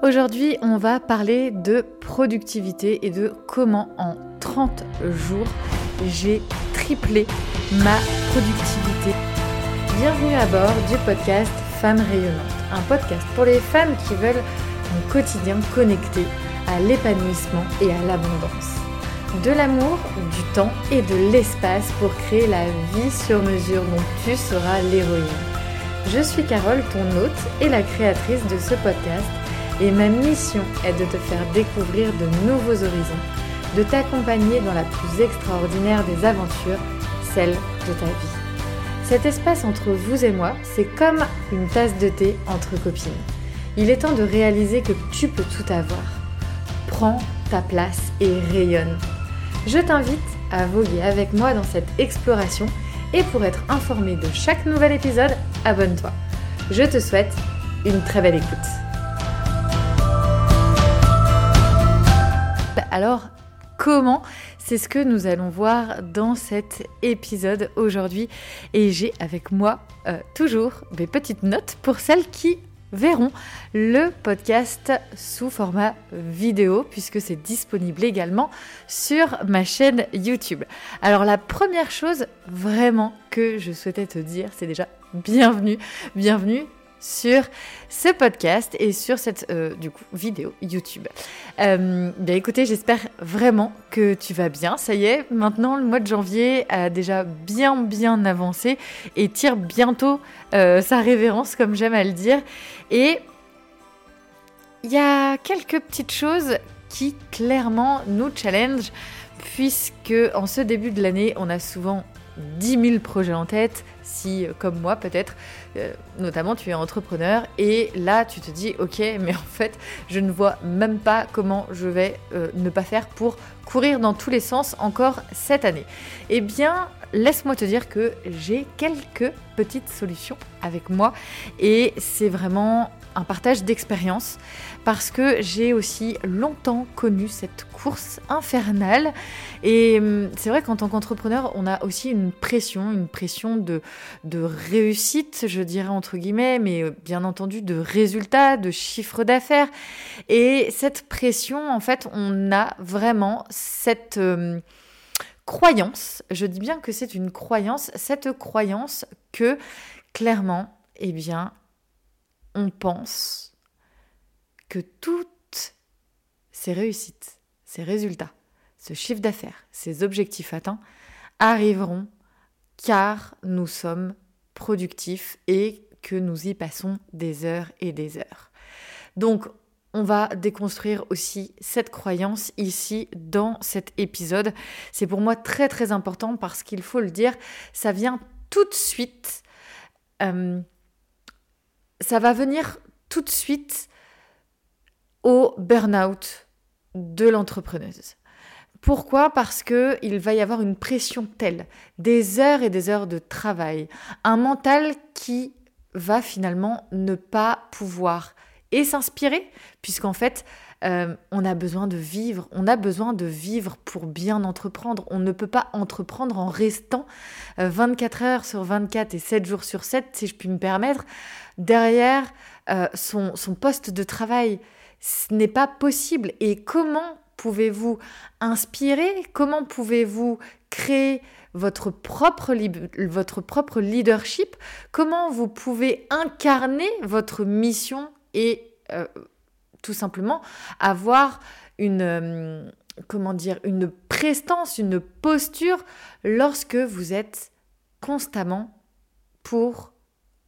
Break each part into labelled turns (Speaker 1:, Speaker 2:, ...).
Speaker 1: Aujourd'hui, on va parler de productivité et de comment en 30 jours j'ai triplé ma productivité. Bienvenue à bord du podcast Femmes rayonnantes, un podcast pour les femmes qui veulent un quotidien connecté à l'épanouissement et à l'abondance. De l'amour, du temps et de l'espace pour créer la vie sur mesure dont tu seras l'héroïne. Je suis Carole, ton hôte et la créatrice de ce podcast et ma mission est de te faire découvrir de nouveaux horizons, de t'accompagner dans la plus extraordinaire des aventures, celle de ta vie. Cet espace entre vous et moi, c'est comme une tasse de thé entre copines. Il est temps de réaliser que tu peux tout avoir. Prends ta place et rayonne. Je t'invite à voguer avec moi dans cette exploration et pour être informé de chaque nouvel épisode, abonne-toi. Je te souhaite une très belle écoute. Alors, comment C'est ce que nous allons voir dans cet épisode aujourd'hui. Et j'ai avec moi euh, toujours des petites notes pour celles qui verront le podcast sous format vidéo puisque c'est disponible également sur ma chaîne YouTube. Alors la première chose vraiment que je souhaitais te dire, c'est déjà bienvenue, bienvenue sur ce podcast et sur cette euh, du coup vidéo YouTube. Euh, bien écoutez, j'espère vraiment que tu vas bien. Ça y est, maintenant le mois de janvier a déjà bien bien avancé et tire bientôt euh, sa révérence comme j'aime à le dire. Et il y a quelques petites choses qui clairement nous challenge puisque en ce début de l'année, on a souvent 10 000 projets en tête, si comme moi peut-être euh, notamment tu es entrepreneur et là tu te dis ok mais en fait je ne vois même pas comment je vais euh, ne pas faire pour courir dans tous les sens encore cette année. Eh bien laisse-moi te dire que j'ai quelques petites solutions avec moi et c'est vraiment un partage d'expérience parce que j'ai aussi longtemps connu cette course infernale. Et hum, c'est vrai qu'en tant qu'entrepreneur on a aussi une pression, une pression de, de réussite je dirais entre guillemets mais euh, bien entendu de résultats, de chiffre d'affaires. Et cette pression en fait on a vraiment cette... Hum, croyance, je dis bien que c'est une croyance, cette croyance que clairement, eh bien, pense que toutes ces réussites, ces résultats, ce chiffre d'affaires, ces objectifs atteints arriveront car nous sommes productifs et que nous y passons des heures et des heures. Donc, on va déconstruire aussi cette croyance ici dans cet épisode. C'est pour moi très très important parce qu'il faut le dire, ça vient tout de suite, euh, ça va venir tout de suite au burn-out de l'entrepreneuse. Pourquoi? Parce que il va y avoir une pression telle, des heures et des heures de travail, un mental qui va finalement ne pas pouvoir et s'inspirer, puisqu'en fait, euh, on a besoin de vivre, on a besoin de vivre pour bien entreprendre. On ne peut pas entreprendre en restant 24 euh, heures sur 24 et 7 jours sur 7, si je puis me permettre, derrière euh, son, poste de travail. Ce n'est pas possible. Et comment pouvez-vous inspirer? Comment pouvez-vous créer votre propre, leadership? Comment vous pouvez incarner votre mission et tout simplement avoir une, euh, comment dire, une prestance, une posture lorsque vous êtes constamment pour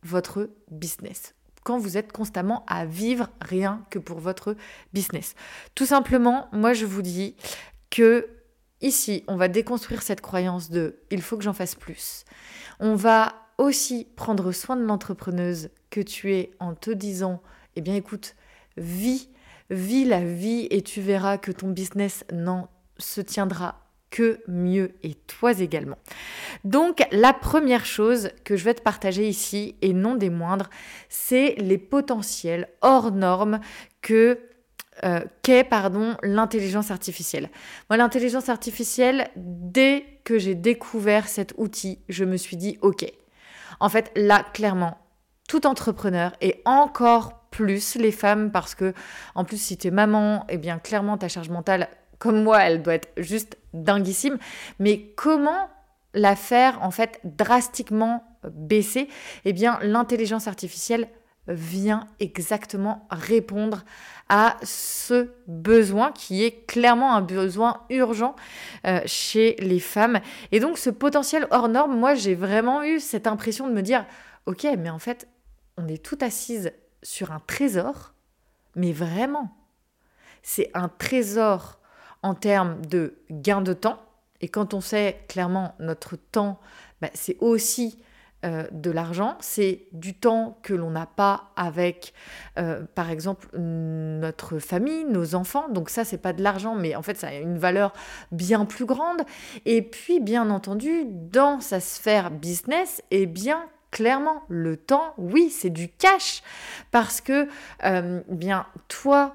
Speaker 1: votre business. Quand vous êtes constamment à vivre rien que pour votre business. Tout simplement, moi je vous dis que ici, on va déconstruire cette croyance de il faut que j'en fasse plus. On va aussi prendre soin de l'entrepreneuse que tu es en te disant eh bien écoute, vis, vis la vie et tu verras que ton business n'en se tiendra que mieux et toi également. Donc la première chose que je vais te partager ici et non des moindres, c'est les potentiels hors normes que euh, qu'est pardon l'intelligence artificielle. Moi l'intelligence artificielle dès que j'ai découvert cet outil, je me suis dit OK. En fait là clairement tout entrepreneur et encore plus les femmes parce que en plus si tu es maman, eh bien clairement ta charge mentale comme moi, elle doit être juste dinguissime, mais comment la faire en fait drastiquement baisser? Eh bien l'intelligence artificielle vient exactement répondre à ce besoin qui est clairement un besoin urgent euh, chez les femmes. Et donc ce potentiel hors norme, moi j'ai vraiment eu cette impression de me dire, ok, mais en fait, on est tout assise sur un trésor, mais vraiment, c'est un trésor en termes de gain de temps. Et quand on sait clairement notre temps, bah, c'est aussi euh, de l'argent, c'est du temps que l'on n'a pas avec, euh, par exemple, notre famille, nos enfants. Donc ça, c'est pas de l'argent, mais en fait, ça a une valeur bien plus grande. Et puis, bien entendu, dans sa sphère business, eh bien, clairement, le temps, oui, c'est du cash, parce que, euh, bien, toi,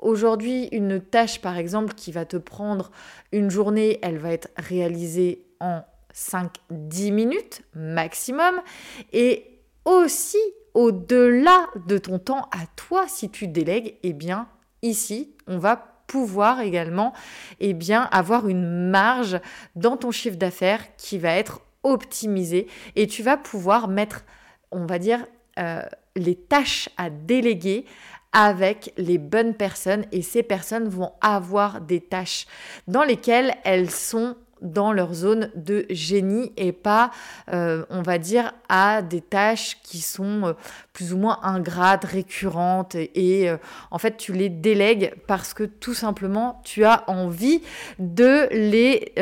Speaker 1: Aujourd'hui, une tâche, par exemple, qui va te prendre une journée, elle va être réalisée en 5-10 minutes maximum. Et aussi, au-delà de ton temps à toi, si tu délègues, eh bien, ici, on va pouvoir également eh bien, avoir une marge dans ton chiffre d'affaires qui va être optimisée et tu vas pouvoir mettre, on va dire, euh, les tâches à déléguer avec les bonnes personnes et ces personnes vont avoir des tâches dans lesquelles elles sont dans leur zone de génie et pas, euh, on va dire, à des tâches qui sont euh, plus ou moins ingrates, récurrentes et, euh, en fait tu les délègues parce que tout simplement tu as envie de les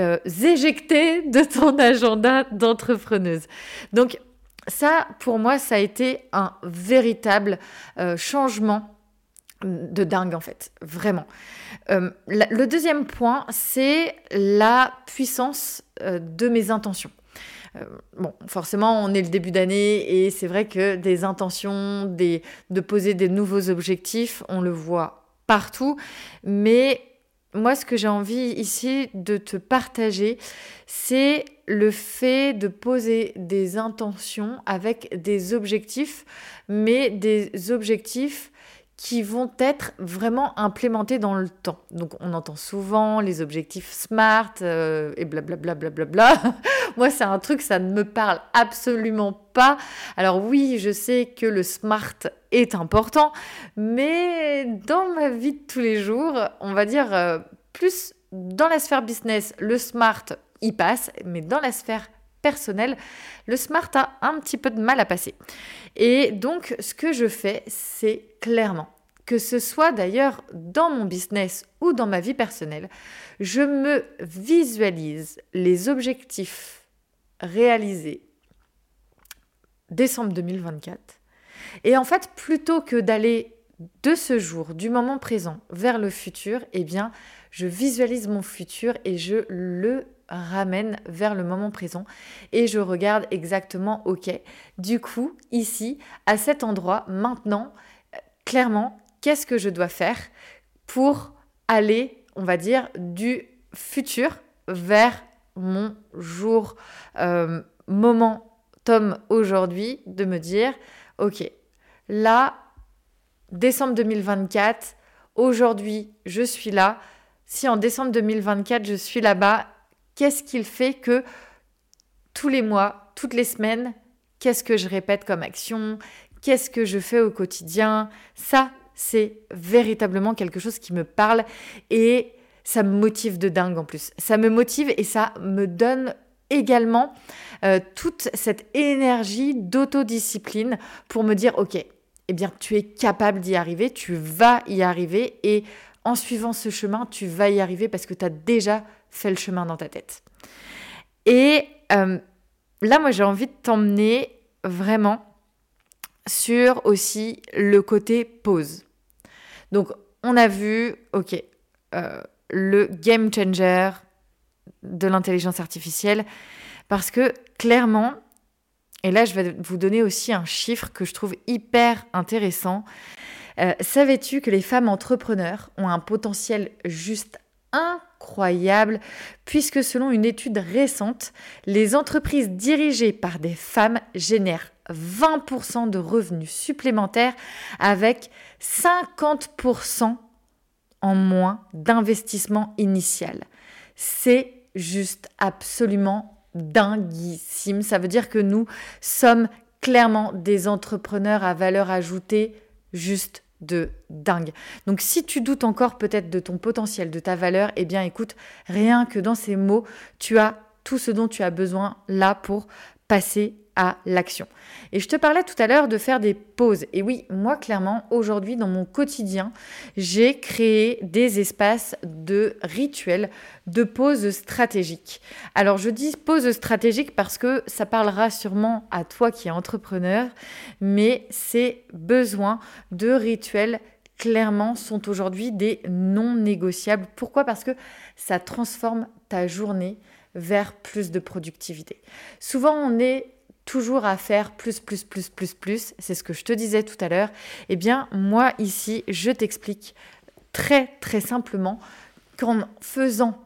Speaker 1: éjecter de ton agenda d'entrepreneuse. Donc ça, pour moi, ça a été un véritable changement de dingue en fait, vraiment. Euh, le deuxième point, c'est la puissance euh, de mes intentions. Euh, bon, forcément, on est le début d'année et c'est vrai que des intentions, des, de poser des nouveaux objectifs, on le voit partout. Mais moi, ce que j'ai envie ici de te partager, c'est le fait de poser des intentions avec des objectifs, mais des objectifs qui vont être vraiment implémentés dans le temps. Donc on entend souvent les objectifs SMART euh, et blablabla. Bla, bla, bla, bla. Moi c'est un truc, ça ne me parle absolument pas. Alors oui, je sais que le SMART est important, mais dans ma vie de tous les jours, on va dire euh, plus dans la sphère business, le SMART y passe, mais dans la sphère le SMART a un petit peu de mal à passer. Et donc, ce que je fais, c'est clairement, que ce soit d'ailleurs dans mon business ou dans ma vie personnelle, je me visualise les objectifs réalisés décembre 2024. Et en fait, plutôt que d'aller de ce jour, du moment présent vers le futur, eh bien, je visualise mon futur et je le ramène vers le moment présent et je regarde exactement, ok, du coup, ici, à cet endroit, maintenant, clairement, qu'est-ce que je dois faire pour aller, on va dire, du futur vers mon jour, euh, moment, tome aujourd'hui, de me dire, ok, là, décembre 2024, aujourd'hui, je suis là. Si en décembre 2024, je suis là-bas, Qu'est-ce qu'il fait que tous les mois, toutes les semaines, qu'est-ce que je répète comme action Qu'est-ce que je fais au quotidien Ça, c'est véritablement quelque chose qui me parle et ça me motive de dingue en plus. Ça me motive et ça me donne également euh, toute cette énergie d'autodiscipline pour me dire, ok, eh bien, tu es capable d'y arriver, tu vas y arriver et en suivant ce chemin, tu vas y arriver parce que tu as déjà fait le chemin dans ta tête. Et euh, là, moi, j'ai envie de t'emmener vraiment sur aussi le côté pause. Donc, on a vu, ok, euh, le game changer de l'intelligence artificielle, parce que clairement, et là, je vais vous donner aussi un chiffre que je trouve hyper intéressant. Euh, savais-tu que les femmes entrepreneurs ont un potentiel juste incroyable puisque selon une étude récente, les entreprises dirigées par des femmes génèrent 20% de revenus supplémentaires avec 50% en moins d'investissement initial. C'est juste absolument dinguissime. Ça veut dire que nous sommes clairement des entrepreneurs à valeur ajoutée juste de dingue. Donc si tu doutes encore peut-être de ton potentiel, de ta valeur, eh bien écoute, rien que dans ces mots, tu as tout ce dont tu as besoin là pour passer à l'action. Et je te parlais tout à l'heure de faire des pauses. Et oui, moi clairement, aujourd'hui dans mon quotidien, j'ai créé des espaces de rituels de pause stratégique. Alors je dis pause stratégique parce que ça parlera sûrement à toi qui es entrepreneur, mais ces besoins de rituels clairement sont aujourd'hui des non négociables. Pourquoi? Parce que ça transforme ta journée vers plus de productivité. Souvent, on est toujours à faire plus, plus, plus, plus, plus, c'est ce que je te disais tout à l'heure, eh bien, moi, ici, je t'explique très, très simplement qu'en faisant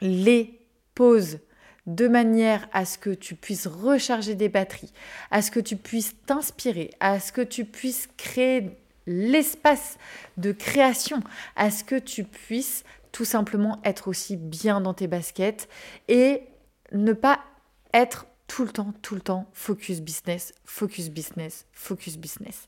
Speaker 1: les pauses de manière à ce que tu puisses recharger des batteries, à ce que tu puisses t'inspirer, à ce que tu puisses créer l'espace de création, à ce que tu puisses tout simplement être aussi bien dans tes baskets et ne pas être tout le temps, tout le temps, focus business, focus business, focus business.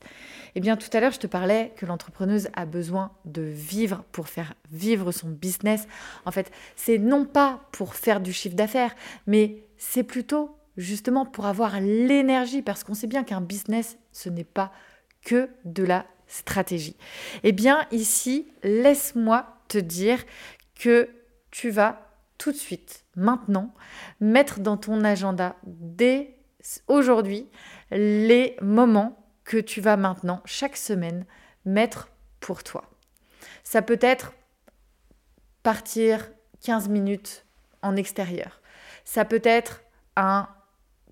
Speaker 1: Eh bien, tout à l'heure, je te parlais que l'entrepreneuse a besoin de vivre pour faire vivre son business. En fait, c'est non pas pour faire du chiffre d'affaires, mais c'est plutôt justement pour avoir l'énergie, parce qu'on sait bien qu'un business, ce n'est pas que de la stratégie. Eh bien, ici, laisse-moi dire que tu vas tout de suite, maintenant, mettre dans ton agenda dès aujourd'hui les moments que tu vas maintenant, chaque semaine, mettre pour toi. Ça peut être partir 15 minutes en extérieur. Ça peut être un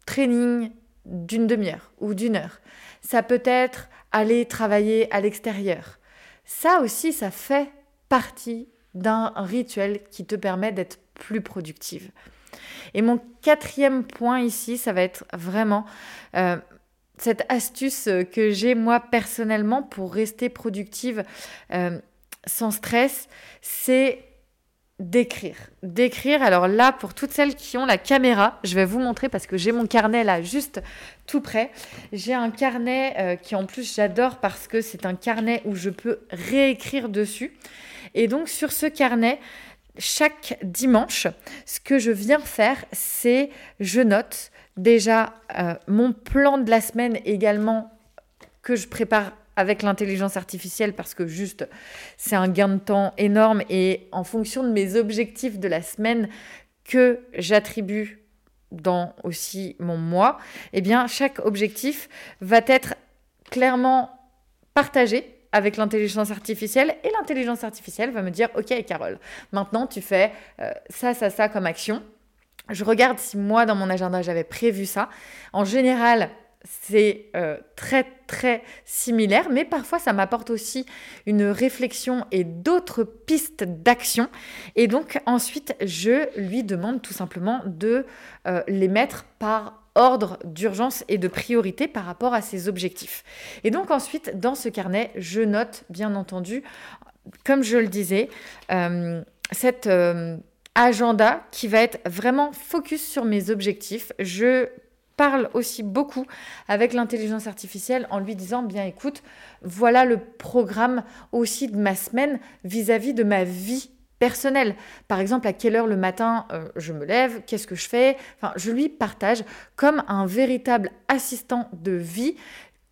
Speaker 1: training d'une demi-heure ou d'une heure. Ça peut être aller travailler à l'extérieur. Ça aussi, ça fait partie d'un rituel qui te permet d'être plus productive. Et mon quatrième point ici, ça va être vraiment euh, cette astuce que j'ai moi personnellement pour rester productive euh, sans stress, c'est d'écrire. D'écrire, alors là, pour toutes celles qui ont la caméra, je vais vous montrer parce que j'ai mon carnet là juste tout près. J'ai un carnet euh, qui en plus j'adore parce que c'est un carnet où je peux réécrire dessus. Et donc sur ce carnet, chaque dimanche, ce que je viens faire, c'est je note déjà euh, mon plan de la semaine également que je prépare avec l'intelligence artificielle parce que juste c'est un gain de temps énorme et en fonction de mes objectifs de la semaine que j'attribue dans aussi mon mois, eh bien chaque objectif va être clairement partagé avec l'intelligence artificielle et l'intelligence artificielle va me dire ok Carole maintenant tu fais euh, ça ça ça comme action je regarde si moi dans mon agenda j'avais prévu ça en général c'est euh, très très similaire, mais parfois ça m'apporte aussi une réflexion et d'autres pistes d'action. Et donc ensuite, je lui demande tout simplement de euh, les mettre par ordre d'urgence et de priorité par rapport à ses objectifs. Et donc ensuite, dans ce carnet, je note bien entendu, comme je le disais, euh, cet euh, agenda qui va être vraiment focus sur mes objectifs. Je parle aussi beaucoup avec l'intelligence artificielle en lui disant bien écoute, voilà le programme aussi de ma semaine vis-à-vis -vis de ma vie personnel. Par exemple, à quelle heure le matin euh, je me lève, qu'est-ce que je fais? Je lui partage comme un véritable assistant de vie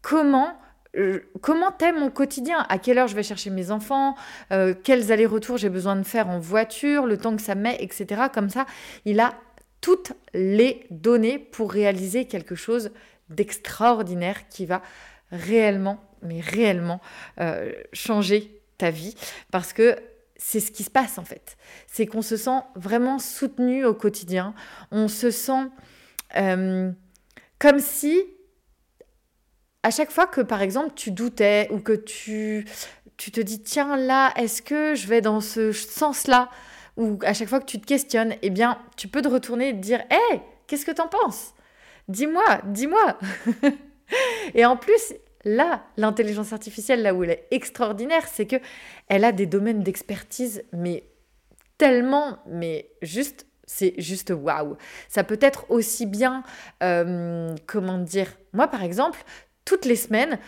Speaker 1: comment euh, comment t'aimes mon quotidien? À quelle heure je vais chercher mes enfants? Euh, Quels allers-retours j'ai besoin de faire en voiture? Le temps que ça met, etc. Comme ça, il a toutes les données pour réaliser quelque chose d'extraordinaire qui va réellement, mais réellement changer ta vie. Parce que c'est ce qui se passe en fait. C'est qu'on se sent vraiment soutenu au quotidien. On se sent euh, comme si, à chaque fois que par exemple tu doutais ou que tu, tu te dis tiens là, est-ce que je vais dans ce sens-là? Ou à chaque fois que tu te questionnes, eh bien tu peux te retourner et te dire hé, qu'est-ce que t'en penses? Dis-moi, dis-moi. et en plus, là, l'intelligence artificielle, là où elle est extraordinaire, c'est que elle a des domaines d'expertise, mais tellement, mais juste, c'est juste waouh. Ça peut être aussi bien, euh, comment dire, moi par exemple, toutes les semaines,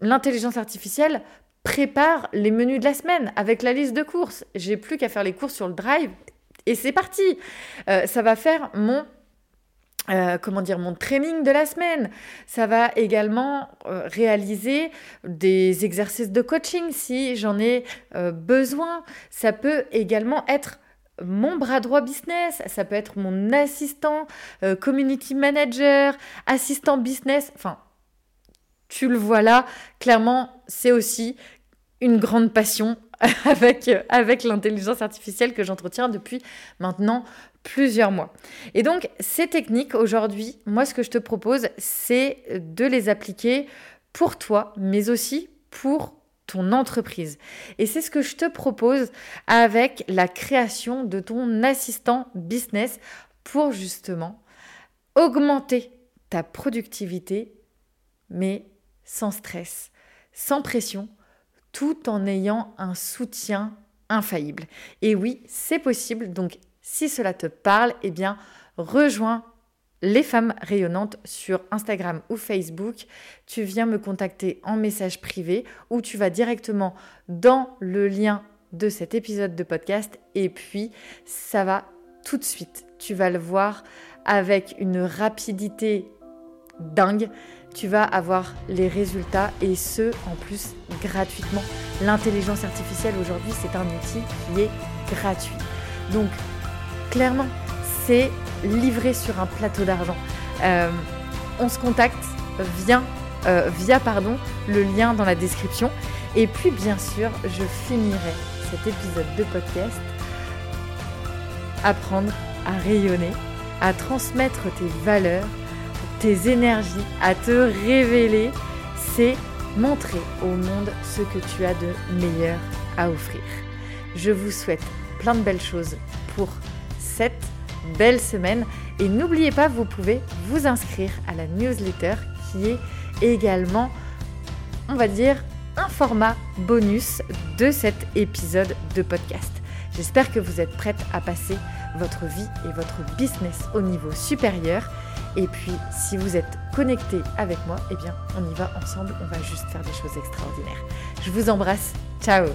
Speaker 1: l'intelligence artificielle prépare les menus de la semaine avec la liste de courses. J'ai plus qu'à faire les courses sur le drive et c'est parti. Euh, ça va faire mon euh, comment dire, mon training de la semaine. Ça va également euh, réaliser des exercices de coaching si j'en ai besoin. Ça peut également être mon bras droit business, ça peut être mon assistant, community manager, assistant business, enfin, tu le vois là, clairement, c'est aussi une grande passion avec, avec l'intelligence artificielle que j'entretiens depuis maintenant plusieurs mois. Et donc, ces techniques, aujourd'hui, moi, ce que je te propose, c'est de les appliquer pour toi, mais aussi pour ton entreprise. Et c'est ce que je te propose avec la création de ton assistant business pour justement augmenter ta productivité, mais sans stress, sans pression, tout en ayant un soutien infaillible. Et oui, c'est possible. Donc, si cela te parle, eh bien, rejoins les femmes rayonnantes sur Instagram ou Facebook. Tu viens me contacter en message privé ou tu vas directement dans le lien de cet épisode de podcast et puis ça va tout de suite. Tu vas le voir avec une rapidité dingue tu vas avoir les résultats et ce, en plus, gratuitement. L'intelligence artificielle aujourd'hui, c'est un outil qui est gratuit. Donc, clairement, c'est livré sur un plateau d'argent. Euh, on se contacte via, euh, via pardon, le lien dans la description. Et puis, bien sûr, je finirai cet épisode de podcast apprendre à rayonner, à transmettre tes valeurs tes énergies, à te révéler, c'est montrer au monde ce que tu as de meilleur à offrir. Je vous souhaite plein de belles choses pour cette belle semaine et n'oubliez pas, vous pouvez vous inscrire à la newsletter qui est également, on va dire, un format bonus de cet épisode de podcast. J'espère que vous êtes prête à passer votre vie et votre business au niveau supérieur et puis, si vous êtes connecté avec moi, eh bien, on y va ensemble. On va juste faire des choses extraordinaires. Je vous embrasse. Ciao